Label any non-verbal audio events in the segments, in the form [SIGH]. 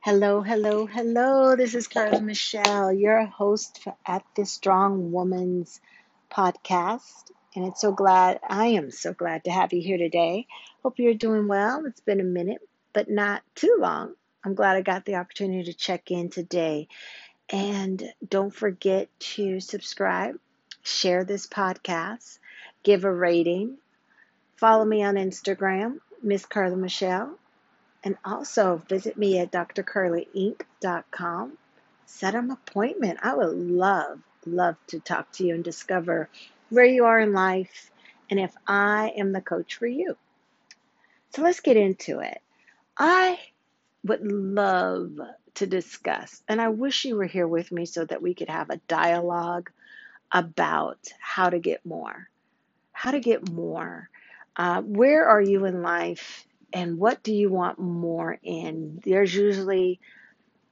Hello, hello, hello. This is Carla Michelle, your host for at the Strong Woman's podcast. And it's so glad, I am so glad to have you here today. Hope you're doing well. It's been a minute, but not too long. I'm glad I got the opportunity to check in today. And don't forget to subscribe, share this podcast, give a rating, follow me on Instagram, Miss Carla Michelle and also visit me at drcarlainc.com. Set an appointment. I would love, love to talk to you and discover where you are in life and if I am the coach for you. So let's get into it. I would love to discuss, and I wish you were here with me so that we could have a dialogue about how to get more. How to get more. Uh, where are you in life? And what do you want more in? There's usually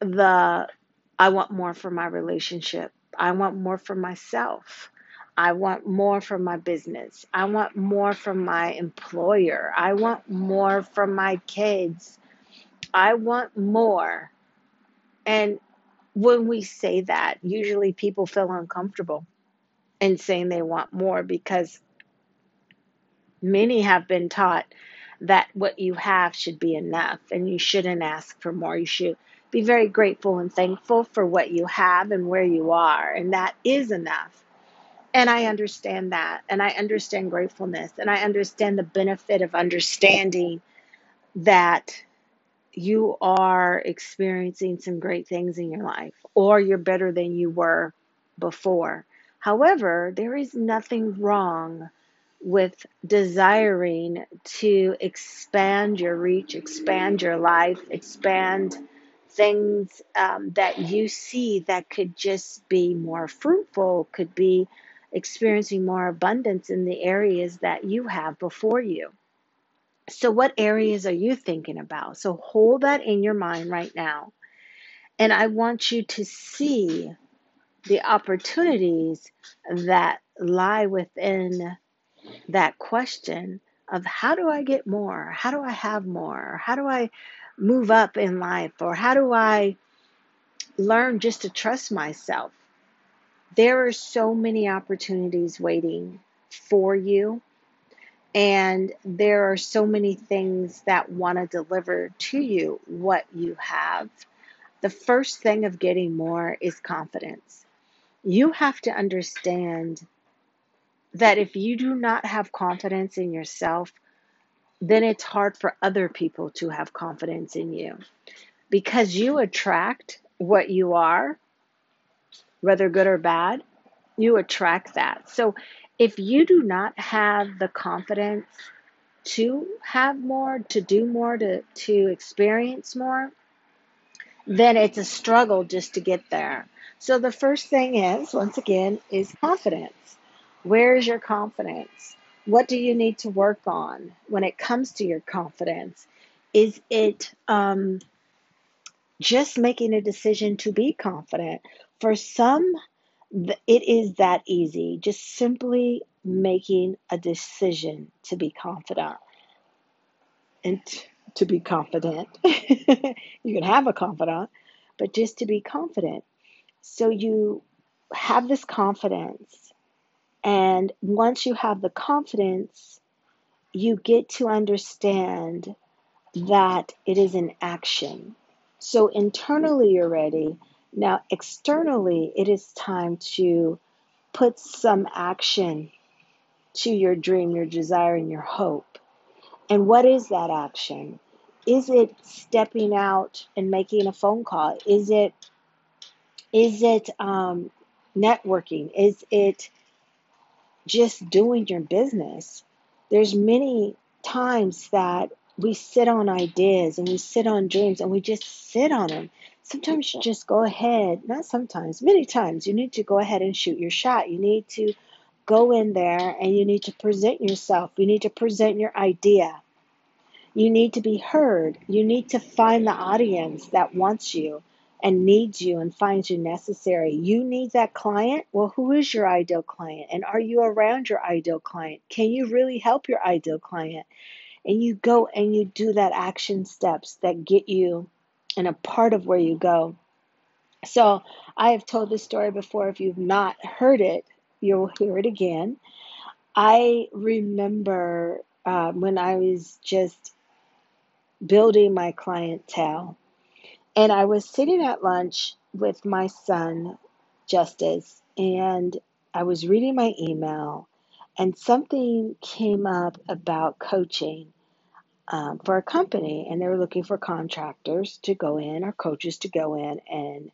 the I want more for my relationship. I want more for myself. I want more from my business. I want more from my employer. I want more from my kids. I want more. And when we say that, usually people feel uncomfortable in saying they want more because many have been taught that what you have should be enough and you shouldn't ask for more. You should be very grateful and thankful for what you have and where you are, and that is enough. And I understand that, and I understand gratefulness, and I understand the benefit of understanding that you are experiencing some great things in your life, or you're better than you were before. However, there is nothing wrong with desiring to expand your reach, expand your life, expand things um, that you see that could just be more fruitful, could be experiencing more abundance in the areas that you have before you. So, what areas are you thinking about? So, hold that in your mind right now. And I want you to see the opportunities that lie within that question of how do I get more? How do I have more? How do I move up in life? Or how do I learn just to trust myself? There are so many opportunities waiting for you. And there are so many things that want to deliver to you what you have. The first thing of getting more is confidence. You have to understand that if you do not have confidence in yourself, then it's hard for other people to have confidence in you because you attract what you are, whether good or bad, you attract that. So if you do not have the confidence to have more, to do more, to, to experience more, then it's a struggle just to get there. So the first thing is, once again, is confidence. Where is your confidence? What do you need to work on when it comes to your confidence? Is it um, just making a decision to be confident? For some, it is that easy, just simply making a decision to be confident. And to be confident, [LAUGHS] you can have a confidant, but just to be confident. So you have this confidence and once you have the confidence, you get to understand that it is an action. So internally, you're ready. Now, externally, it is time to put some action to your dream, your desire, and your hope. And what is that action? Is it stepping out and making a phone call? Is it is it um, networking? Is it just doing your business. There's many times that we sit on ideas and we sit on dreams and we just sit on them. Sometimes you just go ahead, not sometimes, many times, you need to go ahead and shoot your shot. You need to go in there and you need to present yourself. You need to present your idea. You need to be heard. You need to find the audience that wants you and needs you and finds you necessary. You need that client. Well, who is your ideal client? And are you around your ideal client? Can you really help your ideal client? And you go and you do that action steps that get you and a part of where you go. So I have told this story before. If you've not heard it, you'll hear it again. I remember um, when I was just building my clientele, and I was sitting at lunch with my son, Justice, and I was reading my email, and something came up about coaching um, for a company, and they were looking for contractors to go in or coaches to go in and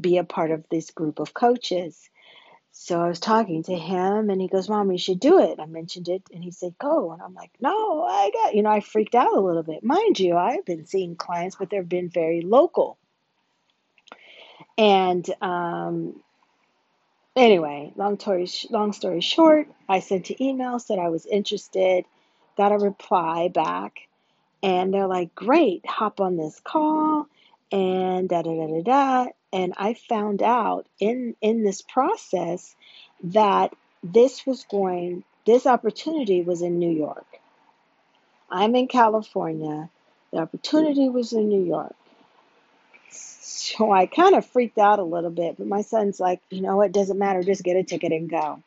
be a part of this group of coaches. So I was talking to him and he goes, Mom, you should do it. I mentioned it and he said, Go. And I'm like, No, I got, you know, I freaked out a little bit. Mind you, I've been seeing clients, but they've been very local. And um, anyway, long story, long story short, I sent an email, said I was interested, got a reply back and they're like, great, hop on this call and da da da da da. And I found out in in this process that this was going, this opportunity was in New York. I'm in California. The opportunity was in New York. So I kind of freaked out a little bit, but my son's like, you know, it doesn't matter, just get a ticket and go.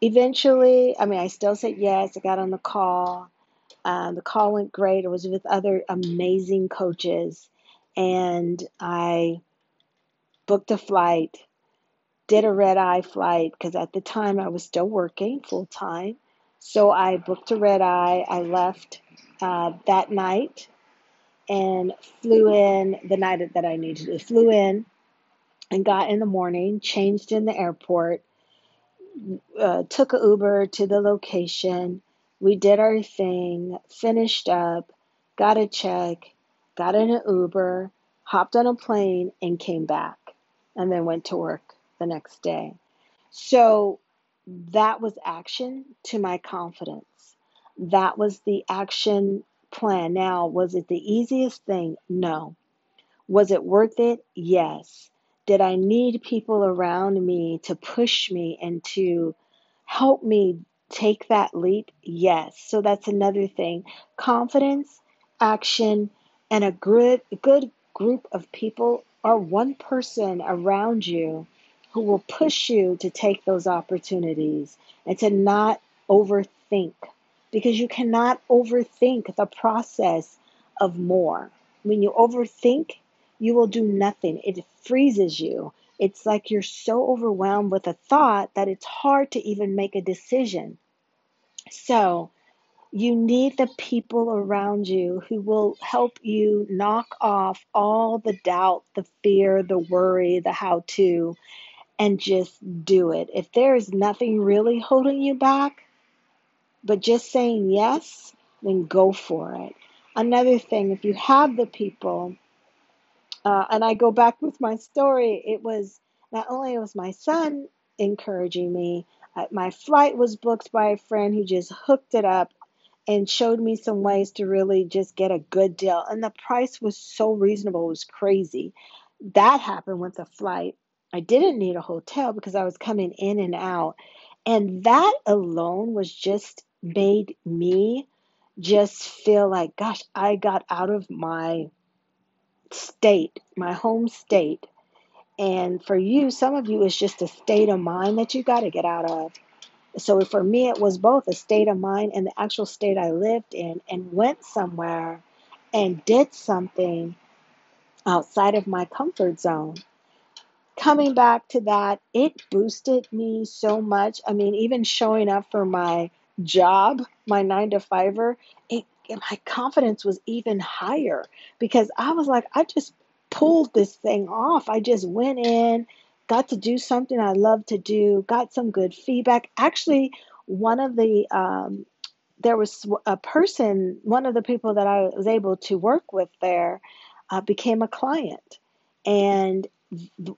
Eventually, I mean, I still said yes. I got on the call. Uh, the call went great. It was with other amazing coaches. And I booked a flight, did a red eye flight because at the time I was still working full time. So I booked a red eye. I left uh, that night and flew in the night that I needed to. Flew in and got in the morning, changed in the airport, uh, took a Uber to the location. We did our thing, finished up, got a check, got in an Uber, hopped on a plane, and came back, and then went to work the next day. So that was action to my confidence. That was the action plan. Now, was it the easiest thing? No. Was it worth it? Yes. Did I need people around me to push me and to help me take that leap? Yes. So that's another thing. Confidence, action, and a good good group of people or one person around you who will push you to take those opportunities and to not overthink because you cannot overthink the process of more. When you overthink, you will do nothing. It freezes you. It's like you're so overwhelmed with a thought that it's hard to even make a decision. So, you need the people around you who will help you knock off all the doubt, the fear, the worry, the how to, and just do it. If there is nothing really holding you back, but just saying yes, then go for it. Another thing, if you have the people, uh, and I go back with my story, it was not only was my son encouraging me, uh, my flight was booked by a friend who just hooked it up and showed me some ways to really just get a good deal. And the price was so reasonable, it was crazy. That happened with the flight. I didn't need a hotel because I was coming in and out. And that alone was just made me just feel like, gosh, I got out of my state, my home state. And for you, some of you, it's just a state of mind that you got to get out of. So for me, it was both a state of mind and the actual state I lived in, and went somewhere and did something outside of my comfort zone. Coming back to that, it boosted me so much. I mean, even showing up for my job, my nine to fiver, it my confidence was even higher because I was like, I just pulled this thing off. I just went in, got to do something I love to do, got some good feedback. Actually, one of the um, there was a person, one of the people that I was able to work with there, uh, became a client, and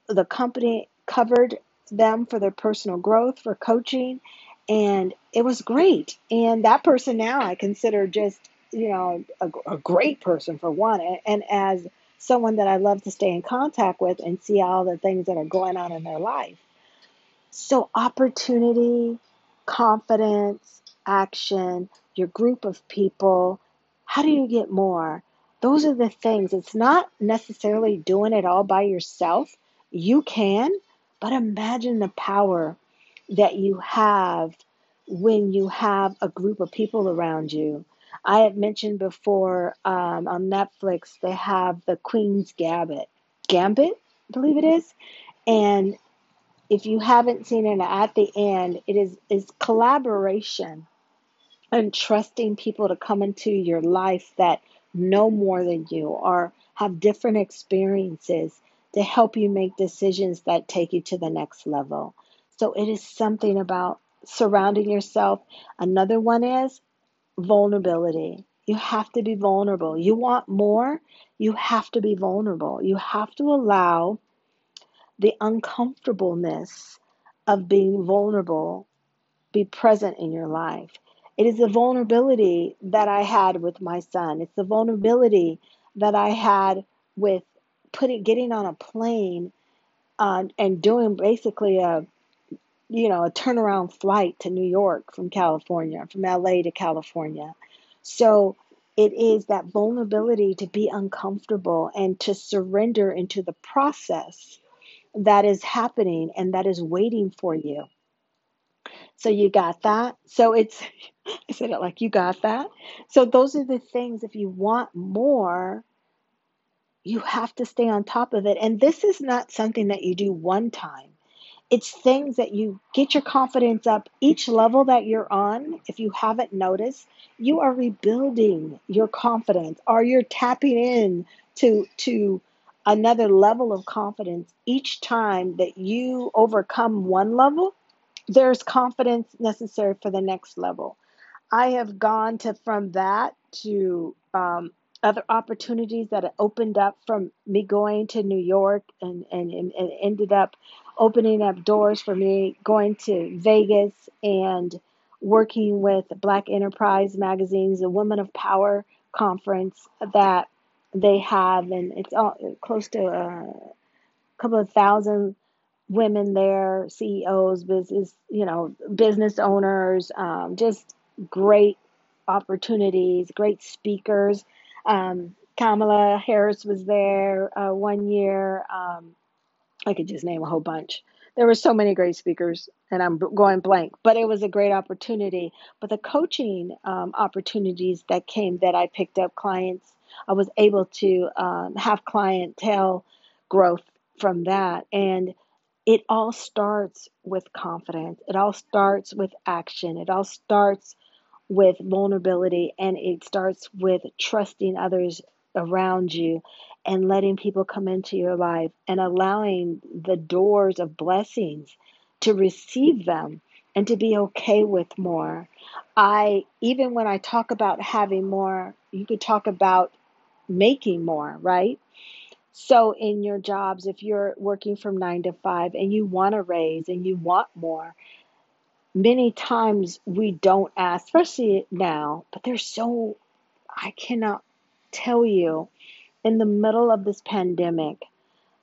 the company covered them for their personal growth, for coaching, and it was great. And that person now I consider just you know a, a great person for one, and, and as someone that I love to stay in contact with and see all the things that are going on in their life. So opportunity, confidence, action, your group of people. How do you get more? Those are the things. It's not necessarily doing it all by yourself. You can, but imagine the power that you have when you have a group of people around you. I had mentioned before um, on Netflix, they have the Queen's Gambit. Gambit, I believe it is. And if you haven't seen it at the end, it is is collaboration and trusting people to come into your life that know more than you or have different experiences to help you make decisions that take you to the next level. So it is something about surrounding yourself. Another one is vulnerability. You have to be vulnerable. You want more, you have to be vulnerable. You have to allow the uncomfortableness of being vulnerable be present in your life. It is the vulnerability that I had with my son. It's the vulnerability that I had with putting getting on a plane uh, and doing basically a you know a turnaround flight to New York from California, from LA to California. So it is that vulnerability to be uncomfortable and to surrender into the process that is happening and that is waiting for you. So you got that. So it's, [LAUGHS] I said it like you got that. So those are the things, if you want more, you have to stay on top of it. And this is not something that you do one time. It's things that you get your confidence up each level that you're on. If you haven't noticed, you are rebuilding your confidence or you're tapping in to, to another level of confidence each time that you overcome one level there's confidence necessary for the next level. I have gone to from that to um, other opportunities that opened up from me going to New York and, and, and, and ended up opening up doors for me going to Vegas and working with Black Enterprise Magazine's the Women of Power conference that they have, and it's all close to a couple of thousand women there, CEOs, business, you know, business owners, um, just great opportunities, great speakers. Um, Kamala Harris was there uh, one year. Um, I could just name a whole bunch. There were so many great speakers, and I'm going blank, but it was a great opportunity. But the coaching um, opportunities that came that I picked up clients, I was able to um, have clientele growth from that. And it all starts with confidence. It all starts with action. It all starts with vulnerability and it starts with trusting others around you and letting people come into your life and allowing the doors of blessings to receive them and to be okay with more. I even when I talk about having more, you could talk about making more, right? So, in your jobs, if you're working from nine to five and you want a raise and you want more, many times we don't ask, especially now, but there's so, I cannot tell you, in the middle of this pandemic,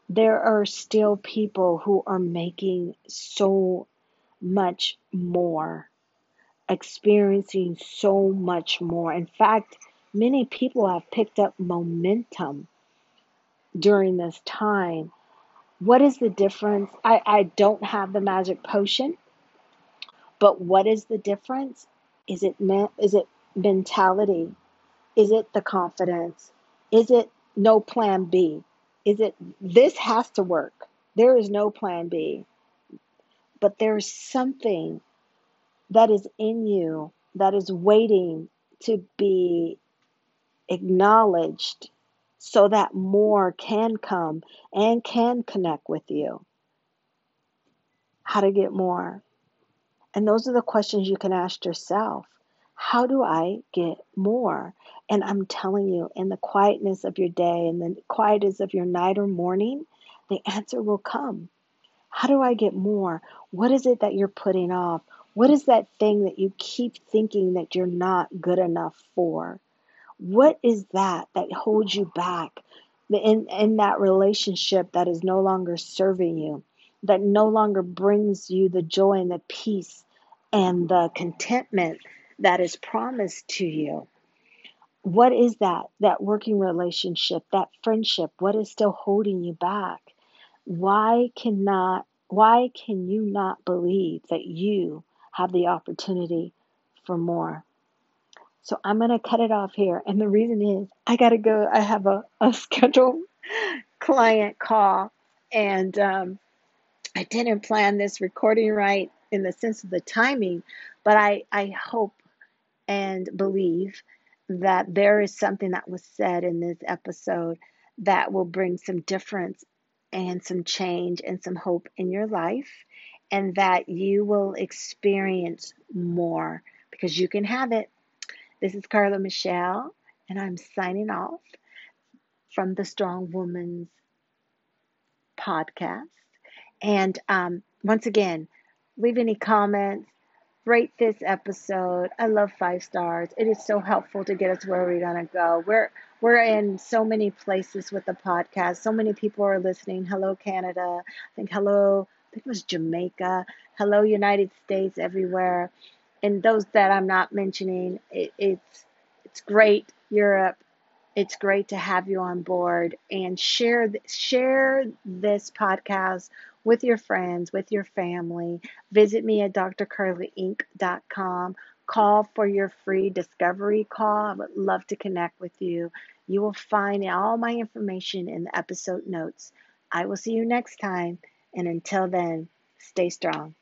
there are still people who are making so much more, experiencing so much more. In fact, many people have picked up momentum during this time What is the difference? I, I don't have the magic potion, but what is the difference? Is it is it mentality? Is it the confidence? Is it no plan B? Is it this has to work? There is no plan B, but there's something that is in you that is waiting to be acknowledged so that more can come and can connect with you. How to get more? And those are the questions you can ask yourself. How do I get more? And I'm telling you, in the quietness of your day and the quietness of your night or morning, the answer will come. How do I get more? What is it that you're putting off? What is that thing that you keep thinking that you're not good enough for? What is that that holds you back in, in that relationship that is no longer serving you, that no longer brings you the joy and the peace and the contentment that is promised to you? what is that? That working relationship, that friendship, what is still holding you back? Why cannot why can you not believe that you have the opportunity for more? So I'm gonna cut it off here. And the reason is I gotta go. I have a, a [LAUGHS] scheduled client call and um, I didn't plan this recording right in the sense of the timing, but I, I hope and believe that there is something that was said in this episode that will bring some difference and some change and some hope in your life, and that you will experience more because you can have it. This is Carla Michelle, and I'm signing off from the Strong Woman's podcast. And um, once again, leave any comments, rate this episode. I love five stars. It is so helpful to get us where we're gonna go. We're we're in so many places with the podcast. So many people are listening. Hello, Canada. I think hello. I think it was Jamaica. Hello, United States. Everywhere. And those that I'm not mentioning, it, it's it's great. Europe. It's great to have you on board and share share this podcast with your friends, with your family. Visit me at drcarlainc.com. Call for your free discovery call. I would love to connect with you. You will find all my information in the episode notes. I will see you next time, and until then, stay strong.